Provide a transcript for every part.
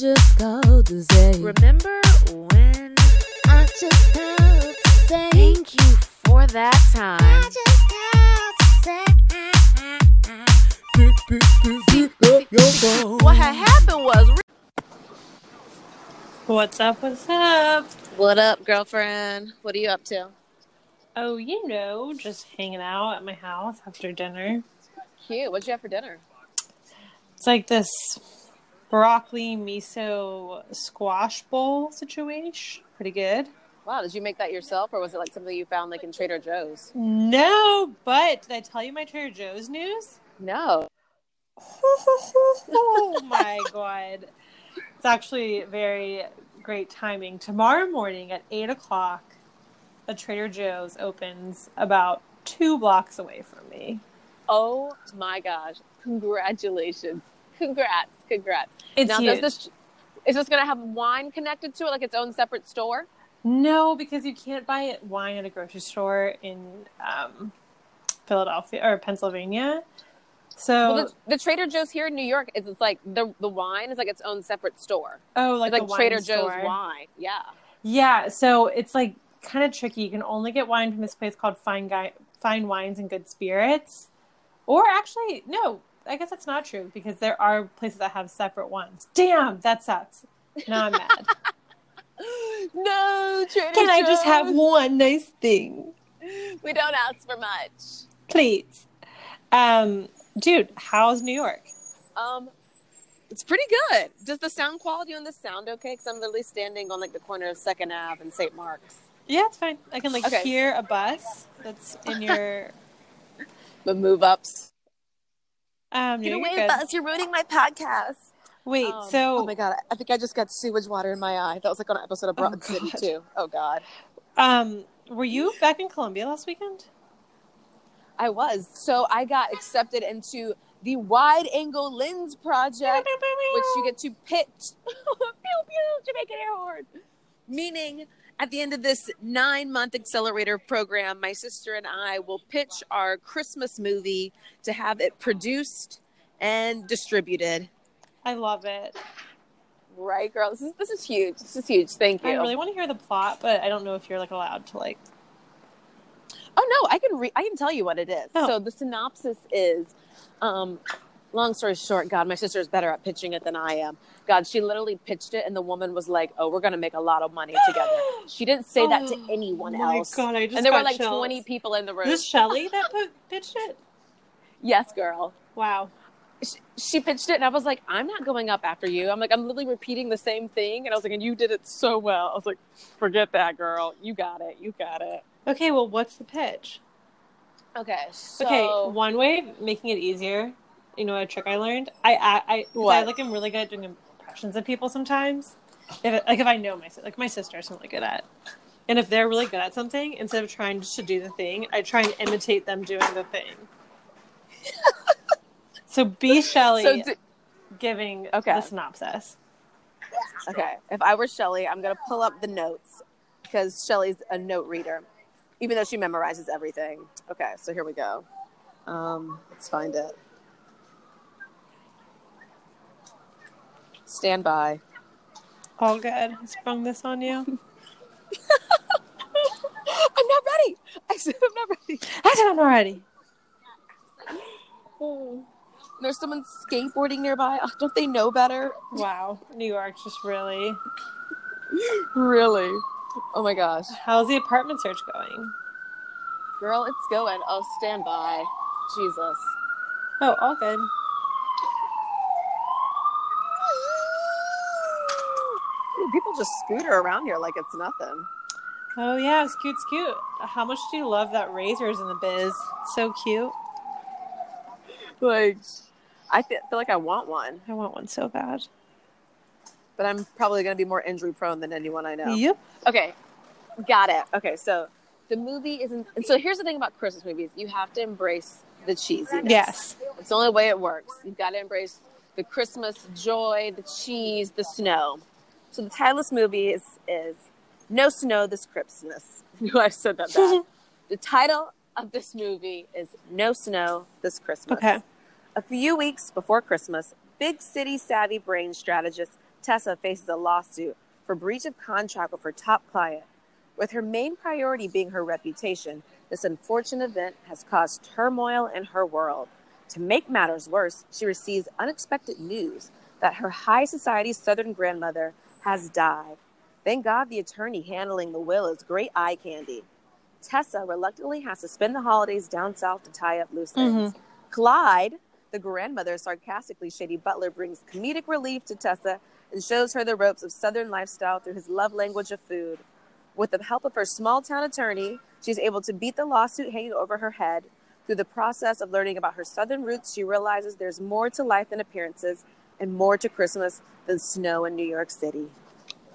just called to say. Remember when? I just called to say. Thank you for that time. just called to say. What had happened was. What's up? What's up? What up, girlfriend? What are you up to? Oh, you know, just hanging out at my house after dinner. Cute. What'd you have for dinner? It's like this broccoli miso squash bowl situation. Pretty good. Wow, did you make that yourself, or was it like something you found like in Trader Joe's? No, but did I tell you my Trader Joe's news? No. oh my god. It's actually very great timing. Tomorrow morning at 8 o'clock, a Trader Joe's opens about two blocks away from me. Oh my gosh! Congratulations! Congrats! Congrats! It's now, huge. does this is this going to have wine connected to it, like its own separate store? No, because you can't buy wine at a grocery store in um, Philadelphia or Pennsylvania. So, Well, the, the Trader Joe's here in New York is it's like the the wine is like its own separate store. oh, like like Trader store. Joe's wine. Yeah. Yeah, so it's like kind of tricky. You can only get wine from this place called Fine Guy, Fine Wines and Good Spirits, or actually, no, I guess that's not true because there are places that have separate ones. Damn, that sucks. Now I'm mad. no, Trader Can I just have one nice thing, We don't ask for much. please? Um, dude, how's New York? Um, it's pretty good. Does the sound quality on this sound okay? Because I'm literally standing on like the corner of Second Ave and St. Mark's. Yeah, it's fine. I can like Okay. hear a bus that's in your The move ups. Um. Get no, away. Buzz! You're ruining my podcast. Wait, Um, so oh my god, I think I just got sewage water in my eye. That was like on an episode of Broad City God. too. Oh god, um, were you back in Columbia last weekend? I was. So I got accepted into the Wide Angle Lens Project, which you get to pitch. pew pew, Jamaican air horn. Meaning, at the end of this nine month accelerator program, my sister and I will pitch our Christmas movie to have it produced and distributed. I love it. Right, girl. This is this is huge. This is huge. Thank you. I really want to hear the plot, but I don't know if you're like allowed to like. Oh no, I can re- I can tell you what it is. Oh. So the synopsis is, um, long story short, God, my sister is better at pitching it than I am. God, she literally pitched it, and the woman was like, "Oh, we're gonna make a lot of money together." She didn't say that to Oh anyone my else. God, I just and there were like chills. twenty people in the room. Is this Shelly that put, pitched it? yes, girl. Wow. She, she pitched it, and I was like, "I'm not going up after you." I'm like, "I'm literally repeating the same thing," and I was like, "And you did it so well." I was like, "Forget that, girl. You got it. You got it." Okay, well, what's the pitch? Okay. So, Okay, one way of making it easier, you know, a trick I learned. I I I, 'cause I What? like am really good at doing impressions of people sometimes. If it, like if I know my like my sister's really good at, and if they're really good at something, instead of trying just to do the thing, I try and imitate them doing the thing. so be Shelly so d- giving Okay. the synopsis. Okay, if I were Shelly, I'm gonna pull up the notes because Shelly's a note reader, even though she memorizes everything. Okay, so here we go. Um, let's find it. Stand by. All good. I sprung this on you. I'm not ready. I said I'm not ready. I said I'm not ready. Hmm. There's someone skateboarding nearby. Oh, don't they know better? Wow, New York's just really. Really? Oh my gosh, How's the apartment search going? girl, it's going. Oh, stand by. Jesus. Oh, all good. People just scooter around here like it's nothing. Oh yeah, scoot scoot. How much do you love that razors in the biz? So cute. Like, I fe- feel like I want one, I want one so bad. but I'm probably going to be more injury prone than anyone I know. Yep. Okay, got it. Okay, so the movie isn't. And so here's the thing about Christmas movies: you have to embrace the cheesiness. Yes. it's the only way it works. You've got to embrace the Christmas joy, the cheese, the snow. So the title of this movie is is No Snow This Christmas. I said that bad. the title of this movie is No Snow This Christmas. Okay. A few weeks before Christmas, big city savvy brain strategist Tessa faces a lawsuit for breach of contract with her top client. With her main priority being her reputation, this unfortunate event has caused turmoil in her world. To make matters worse, she receives unexpected news that her high society Southern grandmother has died. Thank God the attorney handling the will is great eye candy. Tessa reluctantly has to spend the holidays down south to tie up loose ends. Mm-hmm. Clyde, the grandmother's sarcastically shady butler, brings comedic relief to Tessa and shows her the ropes of Southern lifestyle through his love language of food. With the help of her small town attorney, she's able to beat the lawsuit hanging over her head. Through the process of learning about her Southern roots, she realizes there's more to life than appearances and more to Christmas than snow in New York City.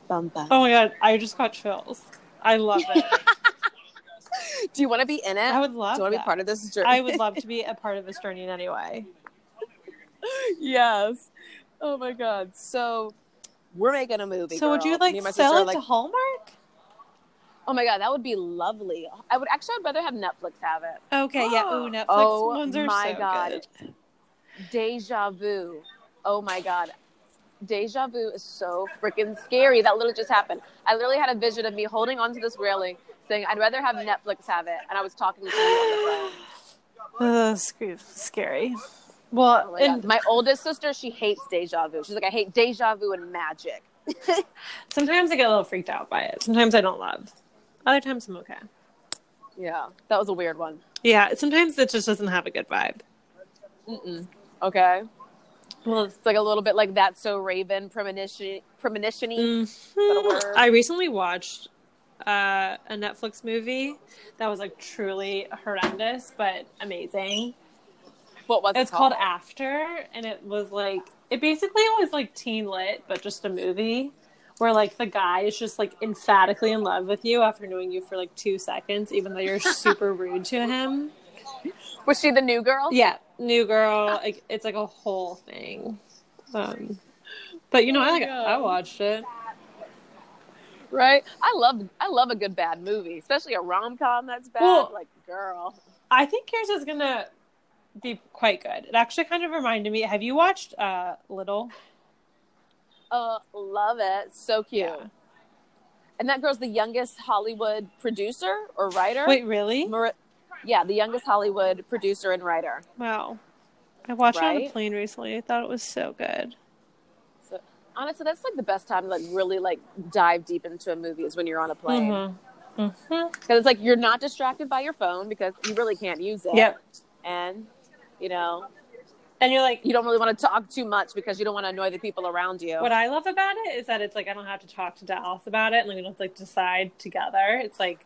Bum, bum. Oh my god, I just got chills. I love it. Do you want to be in it? I would love Do you want to be part of this journey? I would love to be a part of this journey in any way. yes. Oh my god. So we're making a movie. So would you girl. like Me and my sell it like, to Hallmark? Oh my god, that would be lovely. I would actually. I'd rather have Netflix have it. Okay, yeah. Ooh, Netflix Oh ones are my so God. good. Deja vu. Oh my god. Deja vu is so freaking scary. That literally just happened. I literally had a vision of me holding onto this railing, saying, "I'd rather have Netflix have it," and I was talking to you on the phone. Uh, sc- scary. Well, Oh my, and my oldest sister, she hates deja vu. She's like, "I hate deja vu and magic." sometimes I get a little freaked out by it. Sometimes I don't love. Other times I'm okay. Yeah, that was a weird one. Yeah, sometimes it just doesn't have a good vibe. Mm-mm. Okay. Well, It's like a little bit like that. So Raven premonition, premonitiony. mhm. word? I recently watched uh, a Netflix movie that was like truly horrendous but amazing. What was it? It's it called After, and it was like it basically was like teen lit, but just a movie where like the guy is just like emphatically in love with you after knowing you for like two seconds, even though you're super rude to him. Was she the new girl? Yeah, new girl. Like it's like a whole thing. Um, but you know, Oh I like. I watched it. Right. I love I love a good bad movie, especially a rom com that's bad. Well- like, girl. I think yours is gonna be quite good. It actually kind of reminded me. Have you watched uh, Little? Uh, love it. So cute. Yeah. And that girl's the youngest Hollywood producer or writer. Wait, really? Mar- yeah, the youngest Hollywood producer and writer. Wow. I watched it on the plane recently. I thought it was so good. So honestly, that's like the best time to like really like dive deep into a movie is when you're on a plane. Mhm. Mhm. Because it's like you're not distracted by your phone because you really can't use it. Yep. And you know, And you're like, you don't really want to talk too much because you don't want to annoy the people around you. what I love about it is that it's like I don't have to talk to Dallas about it, and like we don't have to like decide together. It's like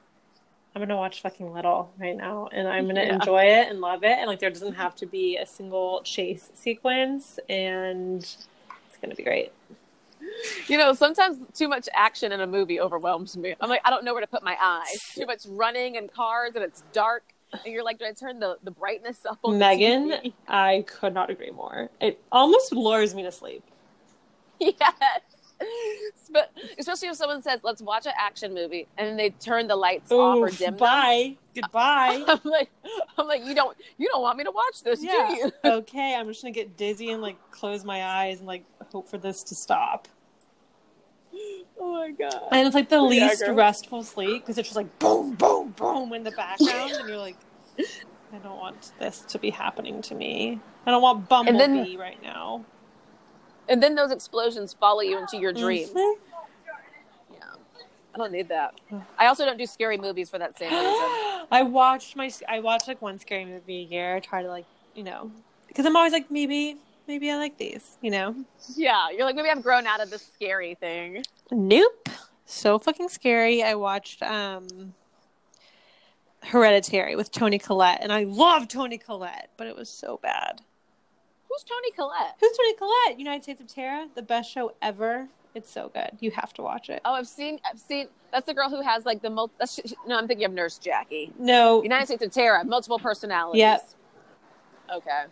I'm gonna watch fucking Little right now, and I'm gonna Yeah. enjoy it and love it, and like there doesn't have to be a single chase sequence, and it's gonna be great. You know, sometimes too much action in a movie overwhelms me. I'm like, I don't know where to put my eyes. Too much running and cars, and it's dark. And you're like, do I turn the, the brightness up on the Megan? I could not agree more. It almost lures me to sleep. yes. But especially if someone says, let's watch an action movie, and then they turn the lights off or Oof, dim them. bye, goodbye. I'm like, I'm like, you don't, you don't want me to watch this, yeah. do you? okay, I'm just gonna get dizzy and like close my eyes and like hope for this to stop. Oh my god. And it's like the Yeah, least girl. restful sleep because it's just like boom, boom, boom in the background, and you're like, I don't want this to be happening to me. I don't want Bumblebee then- right now. And then those explosions follow you into your dreams. Mhm. Yeah. I don't need that. I also don't do scary movies for that same reason. I watched my I watched like one scary movie a year. I try to like you know because I'm always like maybe maybe I like these you know. Yeah, you're like maybe I've grown out of this scary thing. Nope. So fucking scary. I watched um Hereditary with Toni Collette, and I love Toni Collette, but it was so bad. Who's Toni Collette? Who's Toni Collette? United States of Tara, the best show ever. It's so good. You have to watch it. Oh, I've seen. I've seen. That's the girl who has like the multi. That's, no, I'm thinking of Nurse Jackie. No, United States of Tara, multiple personalities. Yep. Okay.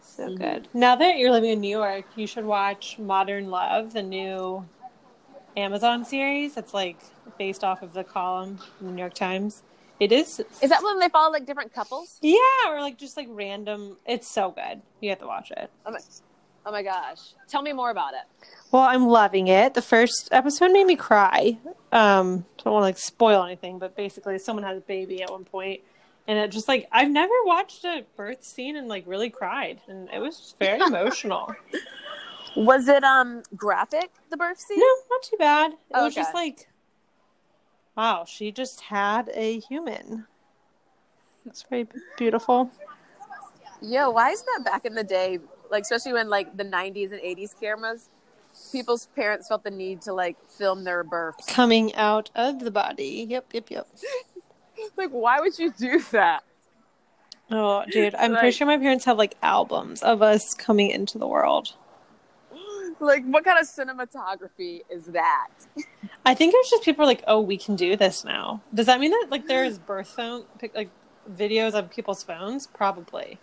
so Mhm. good. Now that you're living in New York, you should watch Modern Love, the new Amazon series. It's like based off of the column in the New York Times. It is. Is that when they follow like different couples? Yeah, or like just like random. It's so good. You have to watch it. I'm like, Oh my gosh. Tell me more about it. Well, I'm loving it. The first episode made me cry. Um, I don't want to like spoil anything, but basically, someone has a baby at one point, and it just like I've never watched a birth scene and like really cried, and it was just very emotional. Was it um graphic, the birth scene? No, not too bad. It Oh, was just like, wow, she just had a human. That's very beautiful. Yo, why isn't that back in the day? Like, especially when like the 90s and 80s cameras, people's parents felt the need to like film their births. Coming out of the body. Yep, yep, yep. Like, why would you do that? Oh, dude, I'm pretty sure my parents have like albums of us coming into the world. Like, what kind of cinematography is that? I think it's just people like, oh, we can do this now. Does that mean that like there is birth phone like videos on people's phones? Probably.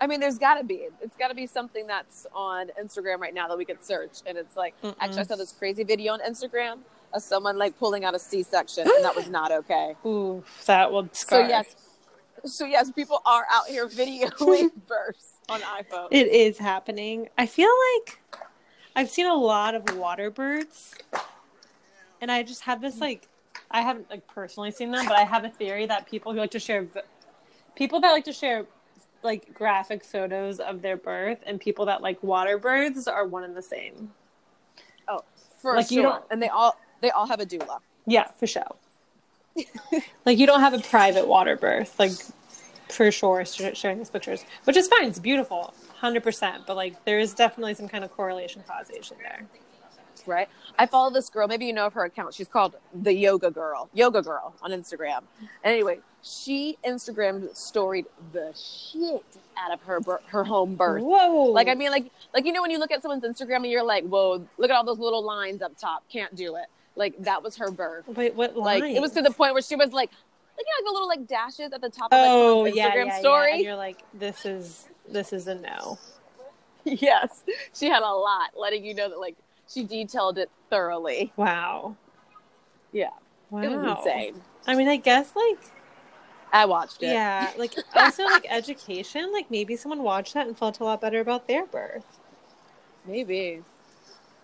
I mean, there's got to be. It's got to be something that's on Instagram right now that we could search. And it's like, Mm-mm. actually, I saw this crazy video on Instagram of someone like pulling out a C-section, and that was not okay. Ooh, that will So yes, so yes, people are out here videoing births on iPhone. It is happening. I feel like I've seen a lot of water birds, and I just have this mm. like I haven't like personally seen them, but I have a theory that people who like to share people that like to share like graphic photos of their birth and people that like water births are one and the same. Oh, for Like, sure. you don't- And they all they all have a doula. Yeah, for sure. like you don't have a private water birth, like for sure sh- sharing these pictures, which is fine. It's beautiful, hundred percent. But like there is definitely some kind of correlation causation there. Right? I follow this girl. Maybe you know of her account. She's called the Yoga Girl, Yoga Girl on Instagram. Anyway, she Instagram storied the shit out of her her home birth. Whoa! Like I mean, like like you know when you look at someone's Instagram and you're like, whoa, look at all those little lines up top. Can't do it. Like that was her birth. wait, what? Like lines? it was to the point where she was like, like you know, like the little like dashes at the top of like oh yeah, Instagram yeah, story. yeah. And you're like, this is this is a no. yes, she had a lot, letting you know that like she detailed it thoroughly. Wow. Yeah, Wow. it was insane. I mean, I guess like I watched it. yeah, like also like education. Like maybe someone watched that and felt a lot better about their birth. maybe.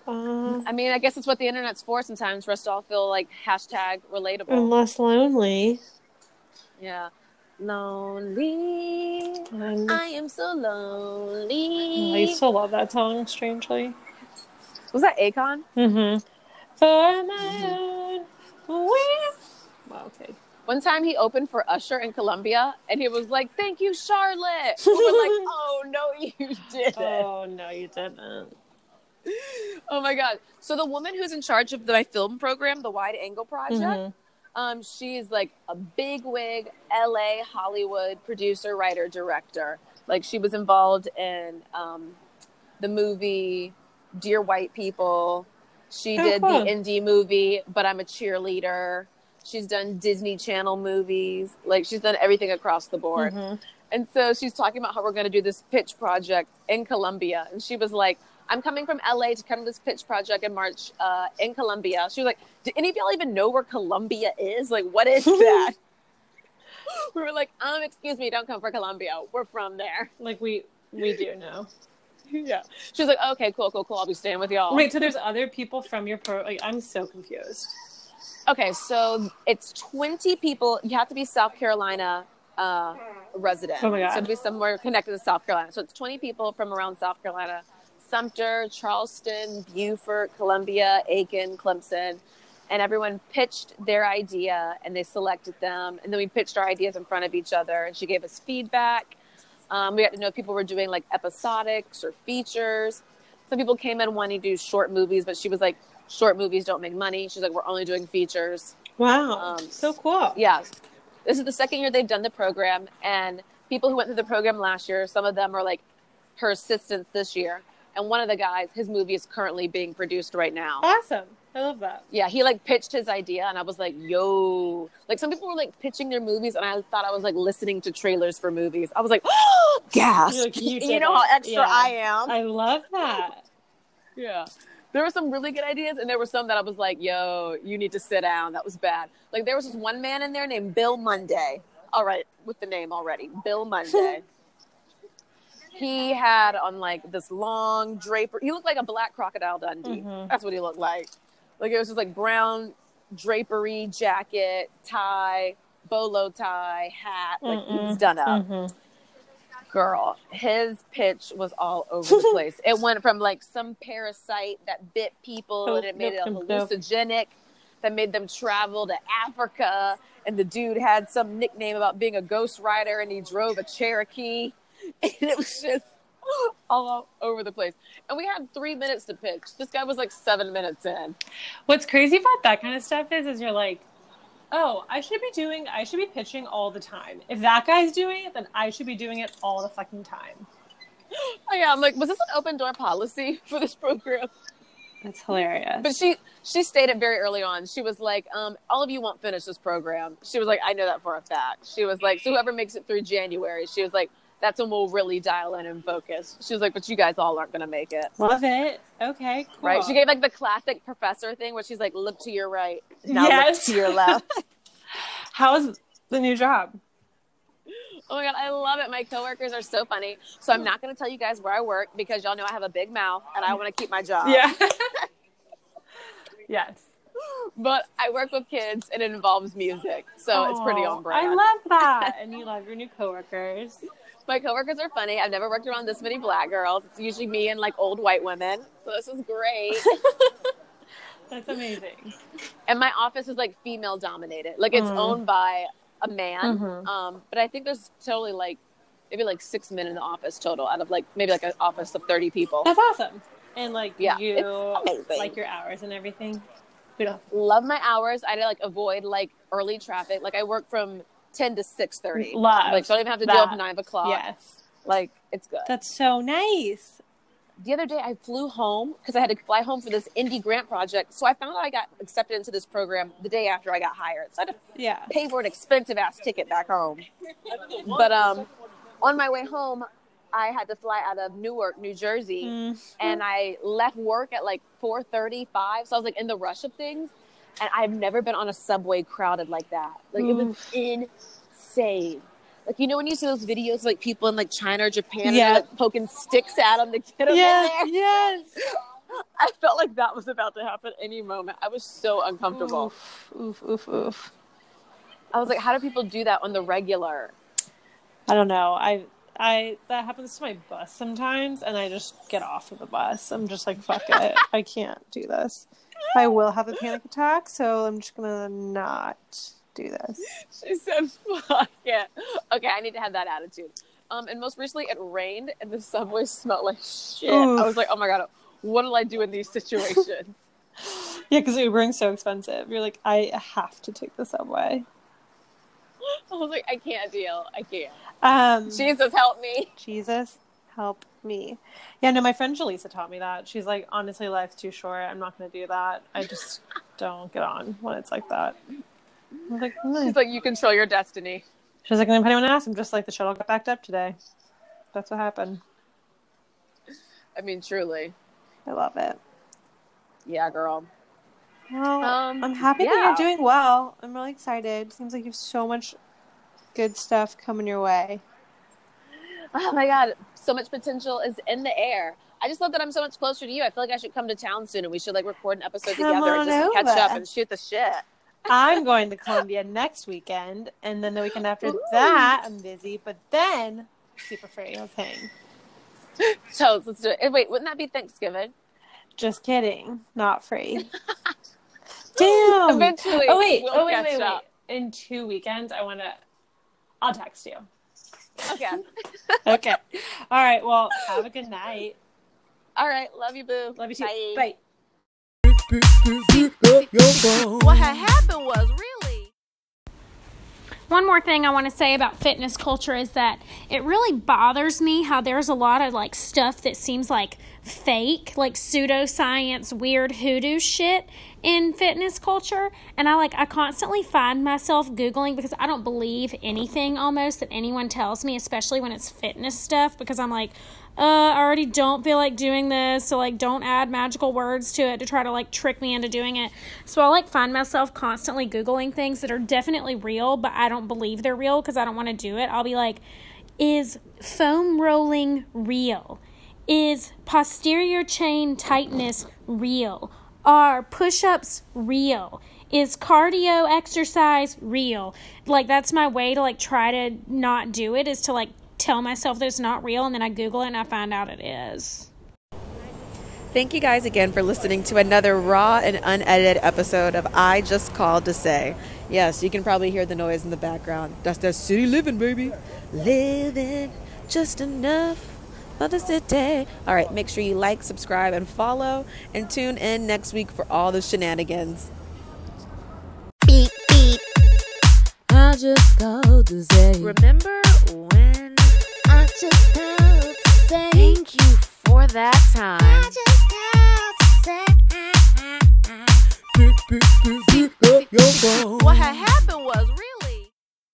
Uh, I mean, I guess it's what the internet's for sometimes for us to all feel like hashtag relatable. and less lonely. yeah. Lonely. I am so lonely. I used to love that song, strangely. Was that Akon? Mm-hmm. For my own way. Wow, okay. One time he opened for Usher in Columbia and he was like, Thank you, Charlotte. We were like, Oh, no, you didn't. Oh, no, you didn't. Oh my God. So the woman who's in charge of my film program, the Wide Angle Project, Mhm. um, she is like a big wig LA Hollywood producer, writer, director. Like she was involved in um, the movie Dear White People. She Oh, did cool. the indie movie, but I'm a cheerleader. She's done Disney Channel movies. Like she's done everything across the board. Mhm. And so she's talking about how we're going to do this pitch project in Columbia. And she was like, I'm coming from LA to come to this pitch project in March uh, in Columbia. She was like, Do any of y'all even know where Columbia is? Like, what is that? we were like, um, excuse me, don't come for Columbia. We're from there. Like we we do know. yeah. She was like, okay, cool, cool, cool. I'll be staying with y'all. Wait, so there's other people from your pro? Like I'm so confused. Okay, so it's 20 people. You have to be South Carolina uh, resident. Oh my God. So be somewhere connected to South Carolina. So it's 20 people from around South Carolina Sumter, Charleston, Beaufort, Columbia, Aiken, Clemson. And everyone pitched their idea and they selected them. And then we pitched our ideas in front of each other. And she gave us feedback. Um, we got to know if people were doing like episodics or features. Some people came in wanting to do short movies, but she was like, short movies don't make money. She's like, we're only doing features. Wow, Um, so cool. Yeah. This is the second year they've done the program. And people who went through the program last year, some of them are like her assistants this year. And one of the guys, his movie is currently being produced right now. Awesome. I love that. Yeah, he like pitched his idea, and I was like, "Yo!" Like some people were like pitching their movies, and I thought I was like listening to trailers for movies. I was like, "Oh, gas!" Like, you you, know it. how extra Yeah. I am. I love that. yeah, there were some really good ideas, and there were some that I was like, "Yo, you need to sit down." That was bad. Like there was this one man in there named Bill Monday. All right, with the name already, Bill Monday. he had on like this long draper. He looked like a black crocodile Dundee. Mhm. That's what he looked like. Like it was just like brown drapery jacket, tie, bolo tie, hat. Like Mm-mm. done up. Mhm. Girl, his pitch was all over the place. it went from like some parasite that bit people Nope, and it made nope, it nope, nope. hallucinogenic that made them travel to Africa. And the dude had some nickname about being a ghost rider and he drove a Cherokee. And it was just all over the place. And we had three minutes to pitch. This guy was like seven minutes in. What's crazy about that kind of stuff is, is you're like, oh, I should be doing, I should be pitching all the time. If that guy's doing it, then I should be doing it all the fucking time. Oh, yeah, I'm like, was this an open door policy for this program? That's hilarious. But she she stated very early on. She was like, um, "All of you won't finish this program." She was like, "I know that for a fact." She was like, "So whoever makes it through January," she was like, "That's when we'll really dial in and focus." She was like, "But you guys all aren't going to make it." Love it. Okay, cool. Right? She gave like the classic professor thing, where she's like, "Look to your right, now look to your left." How's the new job? oh my god, I love it. My coworkers are so funny. So I'm not going to tell you guys where I work because y'all know I have a big mouth and I want to keep my job. Yeah. yes. But I work with kids and it involves music, so it's pretty on brand. I love that. and you love your new coworkers. My coworkers are funny. I've never worked around this many black girls. It's usually me and like old white women. So this is great. That's amazing. and my office is like female dominated. Like it's Mm. owned by a man. Mhm. Um, but I think there's totally like maybe like six men in the office total out of like maybe like an office of 30 people. That's awesome. And like Yeah, you like your hours and everything. We Love my hours. I like avoid like early traffic. Like I work from 10 to 6.30. Love Like I don't even have to deal with 9 o'clock. Yes. Like it's good. That's so nice. the other day I flew home because I had to fly home for this indie grant project. So I found out I got accepted into this program the day after I got hired. So I had to Yeah. pay for an expensive ass ticket back home. But um, on my way home, I had to fly out of Newark, New Jersey, Mm. and I left work at like four thirty-five. So I was like in the rush of things, and I've never been on a subway crowded like that. Like it was insane. Like you know when you see those videos of, like people in like China or Japan, Yeah. like poking sticks at them to get them Yes, in there. yes. I felt like that was about to happen any moment. I was so uncomfortable. Oof, oof, oof, oof. I was like, how do people do that on the regular? I don't know. I I that happens to my bus sometimes and I just get off of the bus. I'm just like, fuck it. I can't do this. I will have a panic attack, so I'm just gonna not do this. She said, fuck it. Okay, I need to have that attitude. Um, and most recently, it rained and the subway smelled like shit. Oof. I was like, oh my god, what will I do in these situations? Yeah, because Ubering's so expensive. You're like, I have to take the subway. I was like, I can't deal. I can't. Um, Jesus, help me. Jesus, help me. Yeah, no, my friend Jaleesa taught me that. She's like, honestly, life's too short. I'm not going to do that. I just don't get on when it's like that. I was like, "Hmm." She's like, you control your destiny. She's like, if anyone asks, I'm just like, the shuttle got backed up today. That's what happened. I mean, truly. I love it. Yeah, girl. Well, Um, I'm happy that you're doing well. I'm really excited. Seems like you have so much good stuff coming your way. Oh my god, so much potential is in the air. I just love that I'm so much closer to you. I feel like I should come to town soon and we should like record an episode Come together and just catch up and shoot the shit. I'm going to Columbia next weekend, and then the weekend after Ooh. that, I'm busy. But then, super free. Let's hang. Let's do it. Wait, wouldn't that be Thanksgiving? Just kidding. Not free. Damn. Eventually, oh wait. we'll oh wait. catch Wait. Wait. up. In two weekends, I want to. I'll text you. Okay. Okay. All right. Well, have a good night. All right. Love you, boo. Love you too. Bye. Bye. What had happened was really. One more thing I want to say about fitness culture is that it really bothers me how there's a lot of like stuff that seems like fake, like pseudoscience, weird hoodoo shit in fitness culture. And I like, I constantly find myself Googling because I don't believe anything almost that anyone tells me, especially when it's fitness stuff, because I'm like, uh, I already don't feel like doing this, so like don't add magical words to it to try to like trick me into doing it. So I like find myself constantly googling things that are definitely real, but I don't believe they're real because I don't want to do it. I'll be like, is foam rolling real? Is posterior chain tightness real? Are push ups real? Is cardio exercise real? Like, that's my way to like try to not do it is to like tell myself that it's not real and then I Google it and I find out it is. Thank you guys again for listening to another raw and unedited episode of I Just Called to Say. Yes, you can probably hear the noise in the background. That's that city living, baby. Living just enough for the city. All right, make sure you like, subscribe, and follow, and tune in next week for all the shenanigans. Beep, beep. I just called to say. Remember Thank you for that time. I just called to say. What had happened was